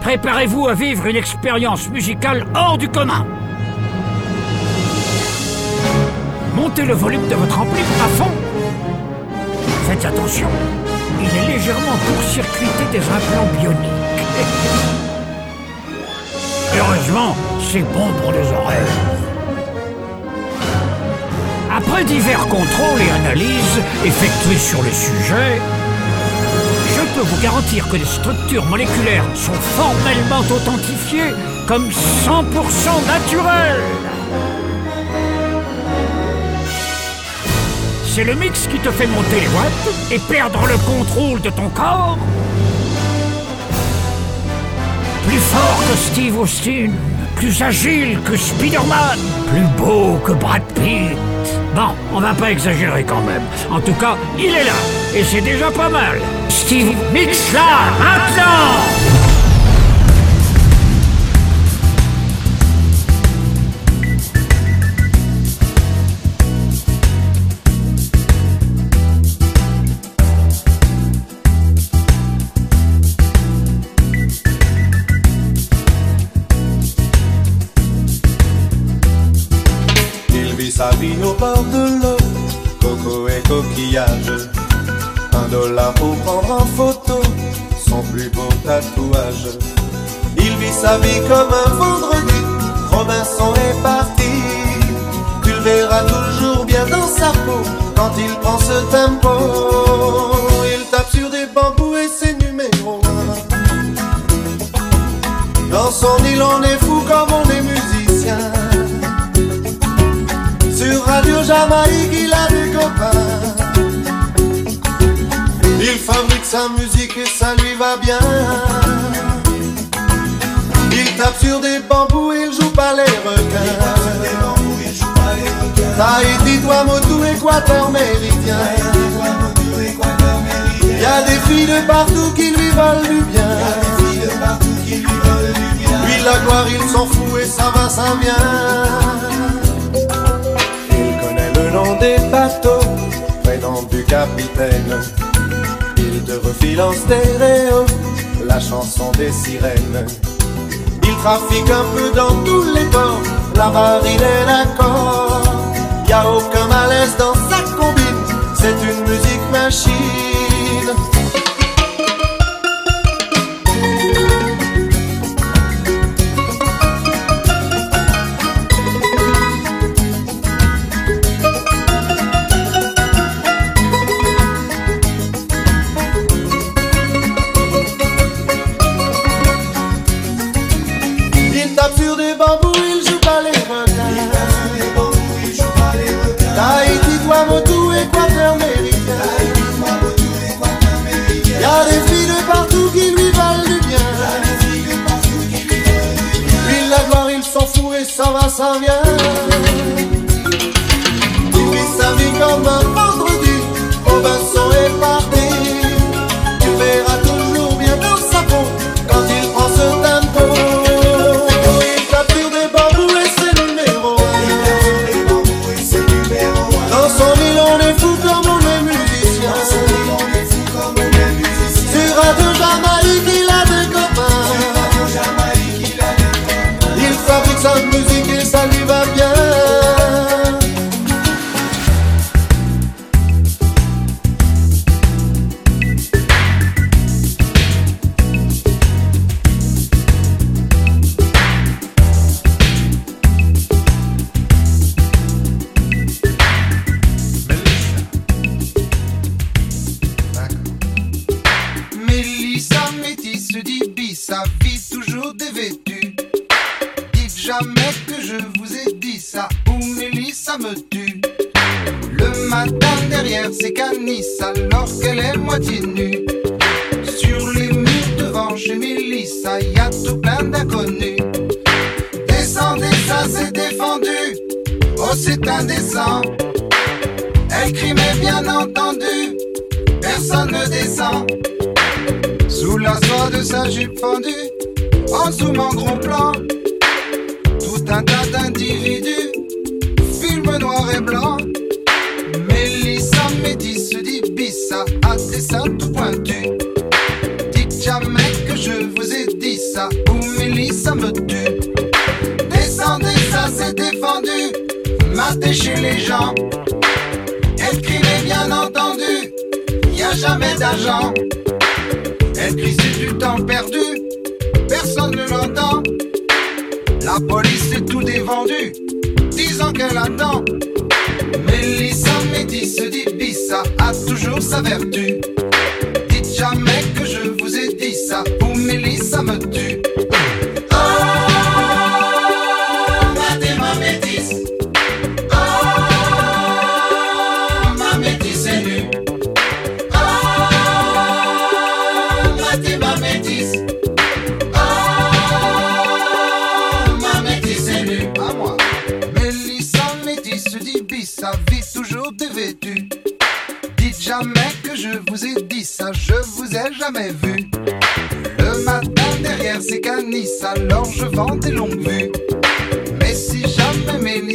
Préparez-vous à vivre une expérience musicale hors du commun. Montez le volume de votre ampli à fond. Faites attention, il est légèrement court-circuité des implants bioniques. Heureusement, c'est bon pour les oreilles. Après divers contrôles et analyses effectués sur le sujet, je peux vous garantir que les structures moléculaires sont formellement authentifiées comme 100% naturelles. C'est le mix qui te fait monter les watts et perdre le contrôle de ton corps. Plus fort que Steve Austin, plus agile que Spider-Man, plus beau que Brad Pitt. Bon, on va pas exagérer quand même. En tout cas, il est là. Et c'est déjà pas mal. Steve, mix là, maintenant sa vie au bord de l'eau, coco et coquillage. Ça va, ça vient. Il connaît le nom des bateaux, prénom du capitaine. Il te refile en stéréo la chanson des sirènes. Il trafique un peu dans tous les ports, la marine est d'accord. Y a aucun malaise dans sa combine, c'est une musique machine.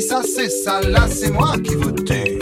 Mélissa c'est ça, là c'est moi qui vous tue.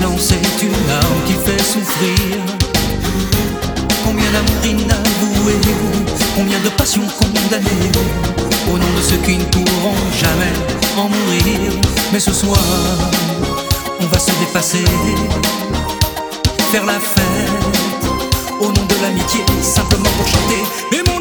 silence est une arme qui fait souffrir. Combien d'amour inavoué, combien de passion condamnée, au nom de ceux qui ne pourront jamais en mourir. Mais ce soir, on va se dépasser, faire la fête, au nom de l'amitié, simplement pour chanter.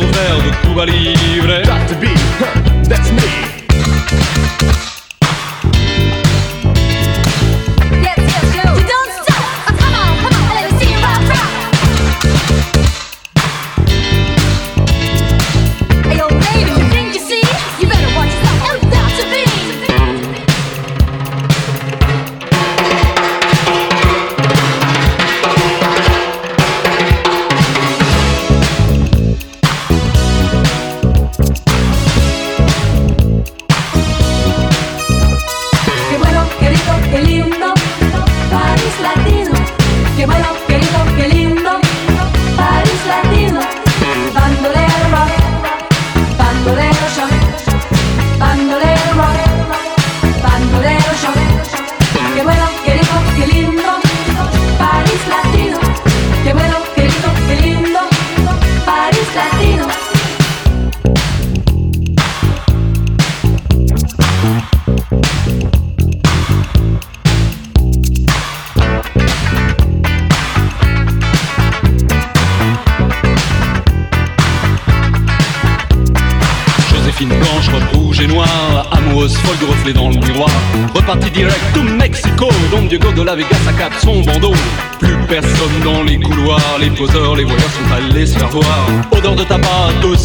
sur terre de Cuba libre. Dr. B.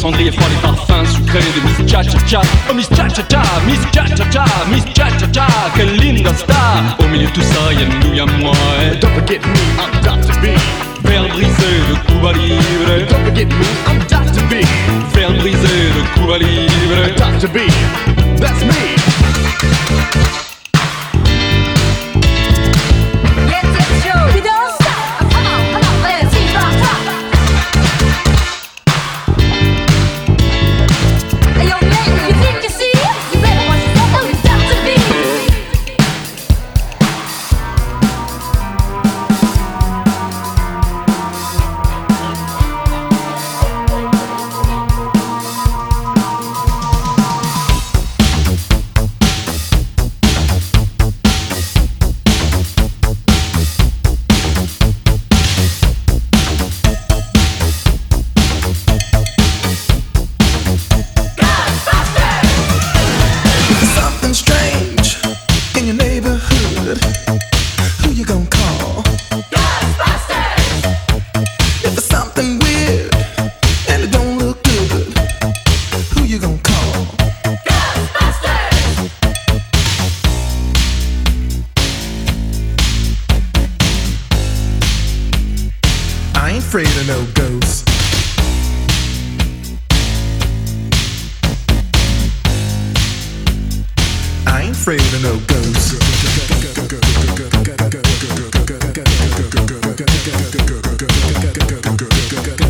cendrier froid parfums sucrés de Miss Cha oh, Miss Cha Miss Cha Miss Cha Cha Cha, star. Au milieu de tout ça, y'a nous, y'a moi. Eh. Don't forget me, I'm Dr. B. Faire briser le Cuba Libre. Don't forget me, I'm Dr. B. Faire briser le Cuba Libre. Dr. B, that's me. Girl, girl, girl. go.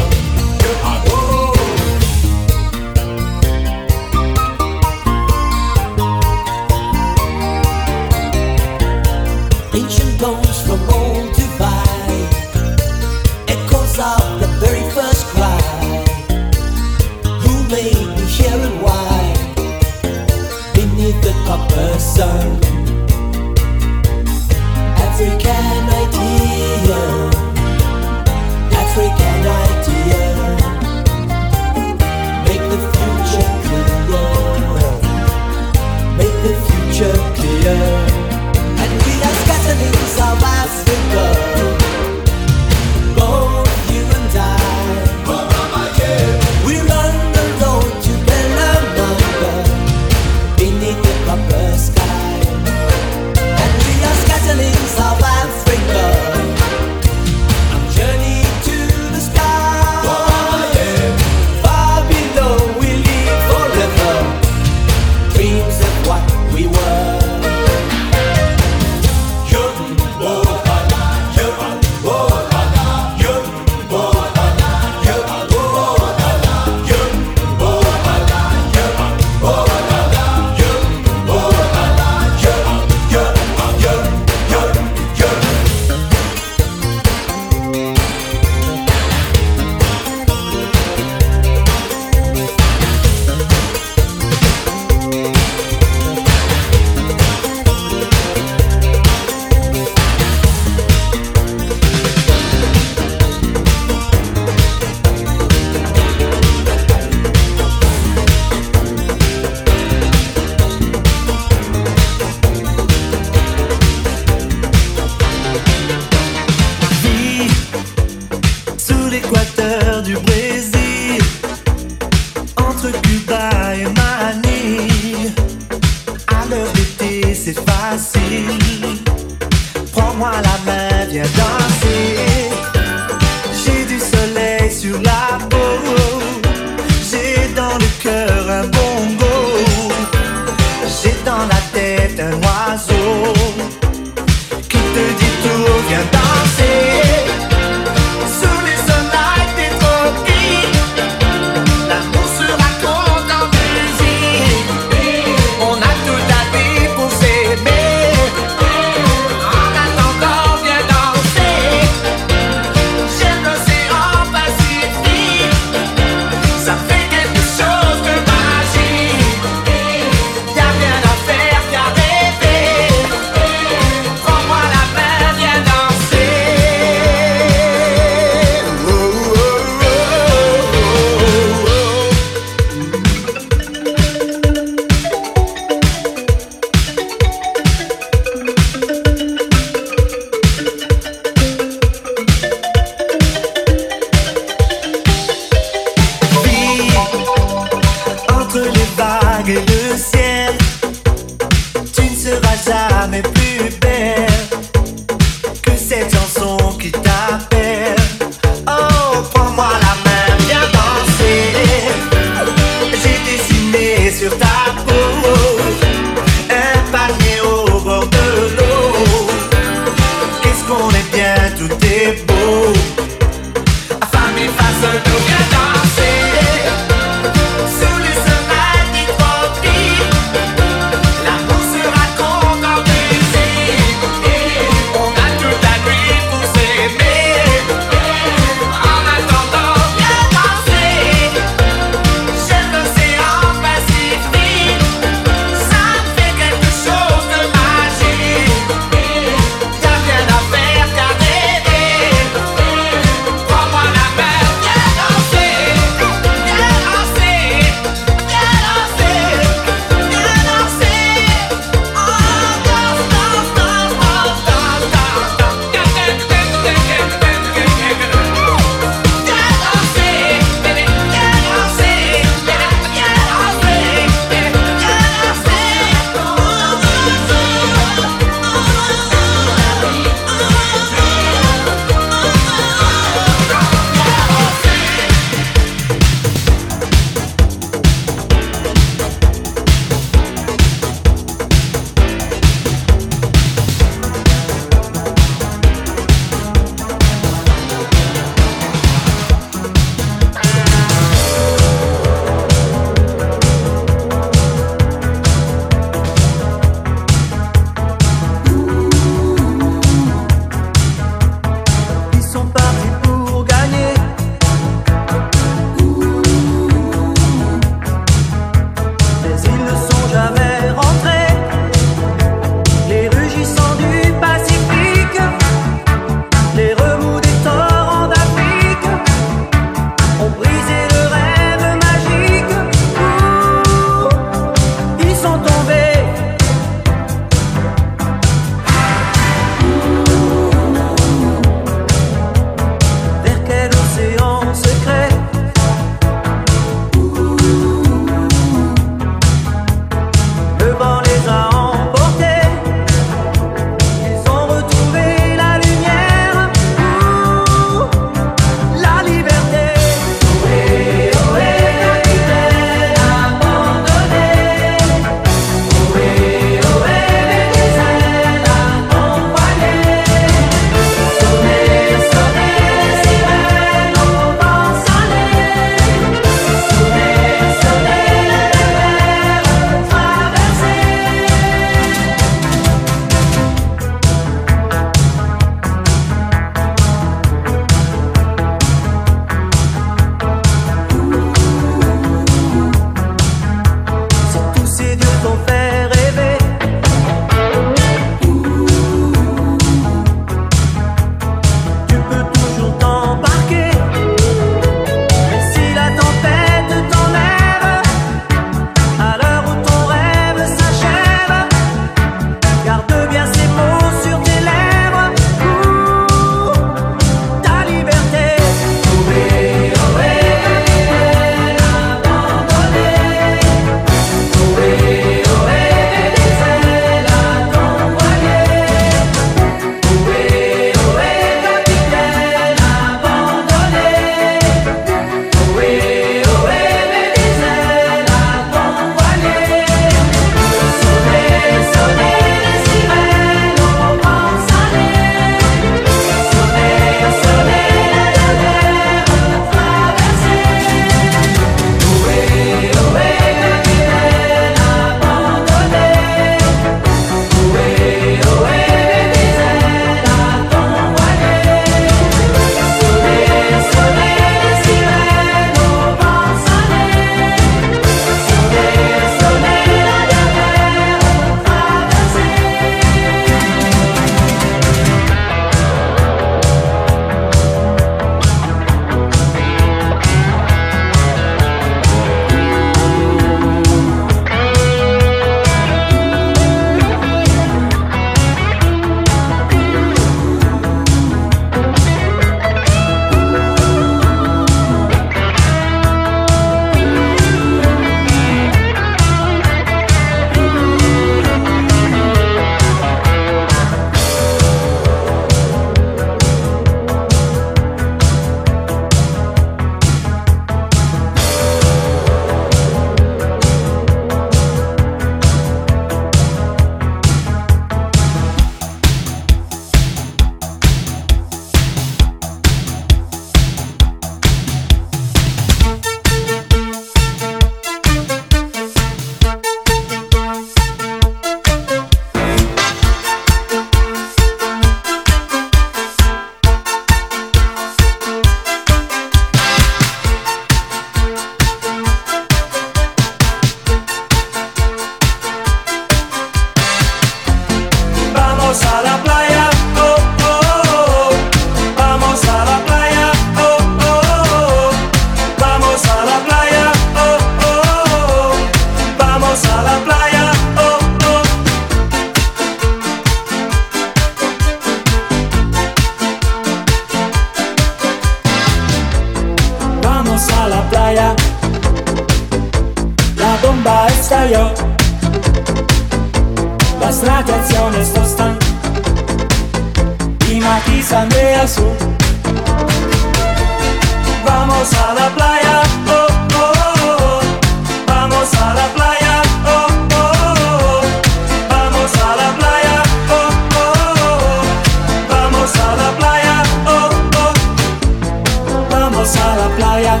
vamos a la playa.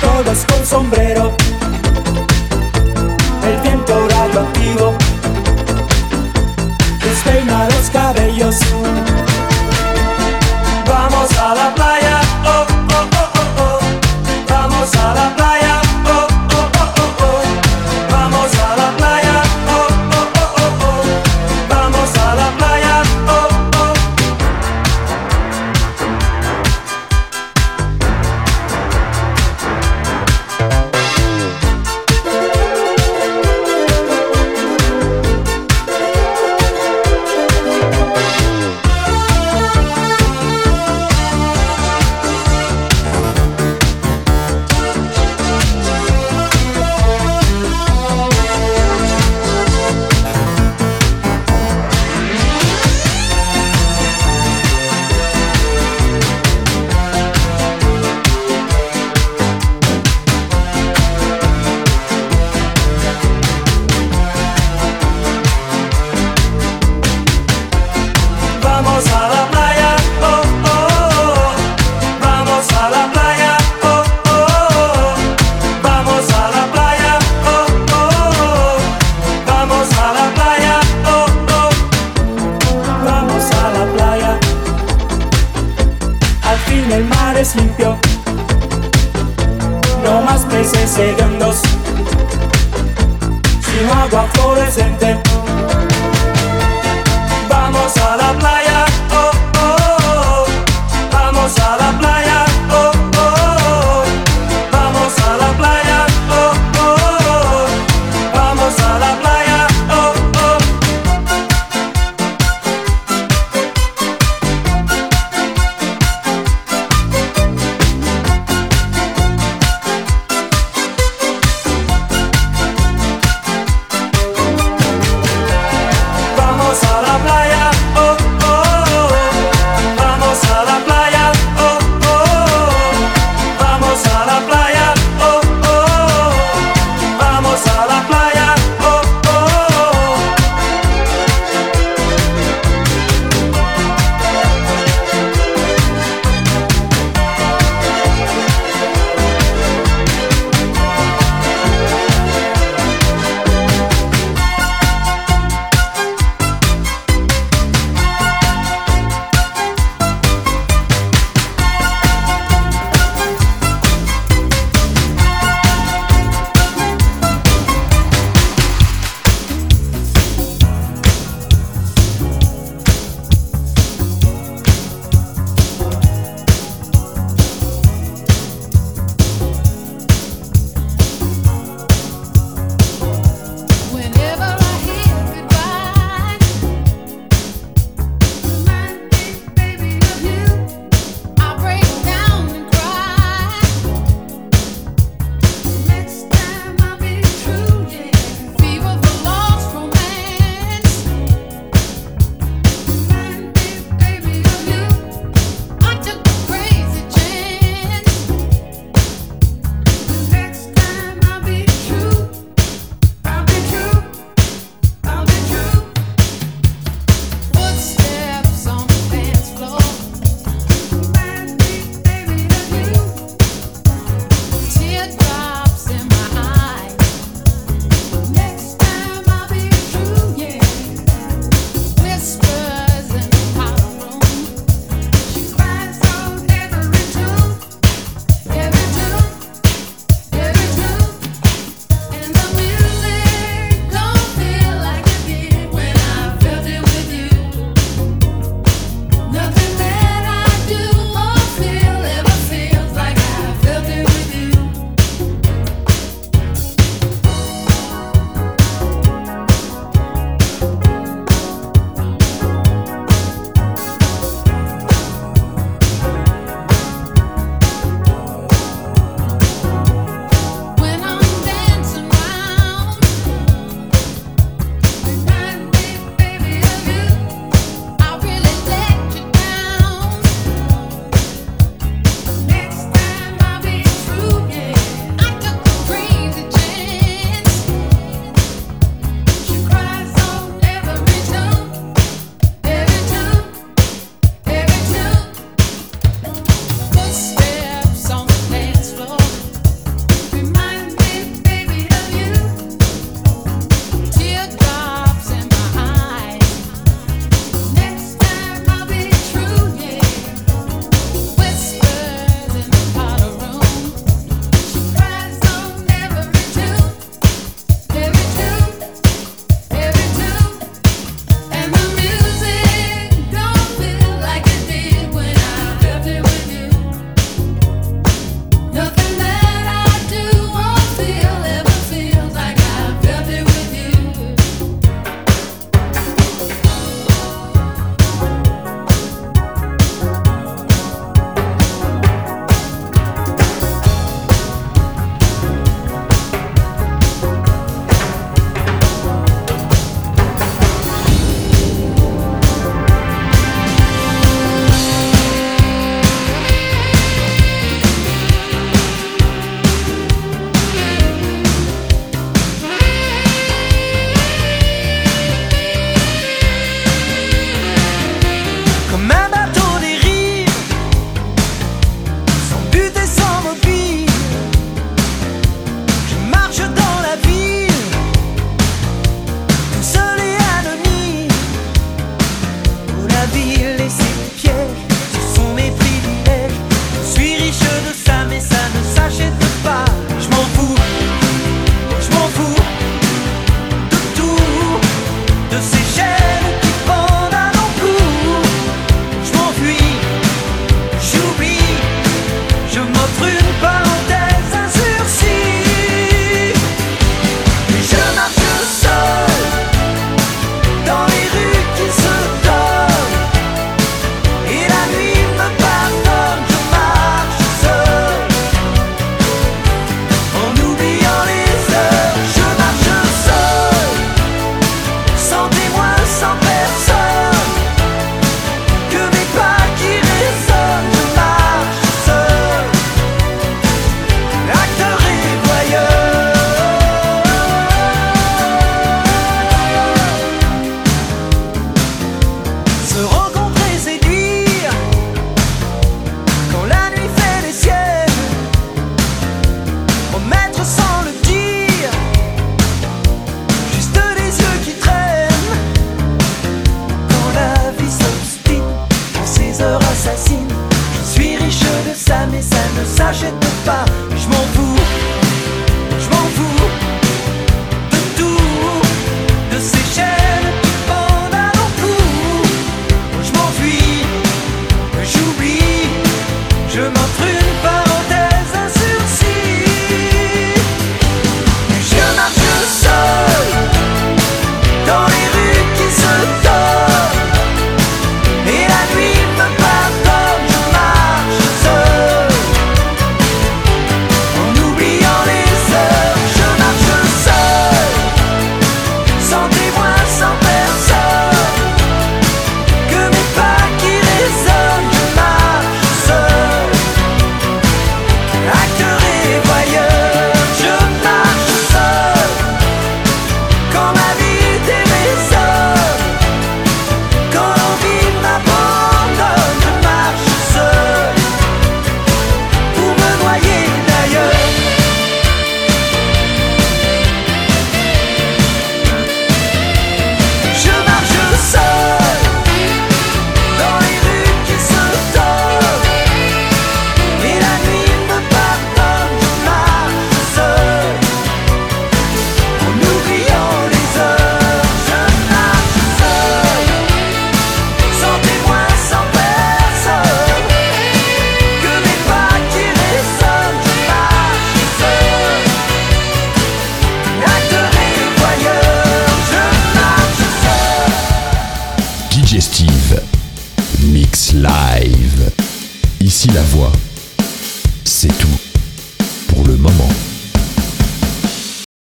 Todos con sombrero. El viento radioactivo. Despeina los cabellos. Vamos a la playa. Oh, oh, oh, oh, oh. Vamos a la playa.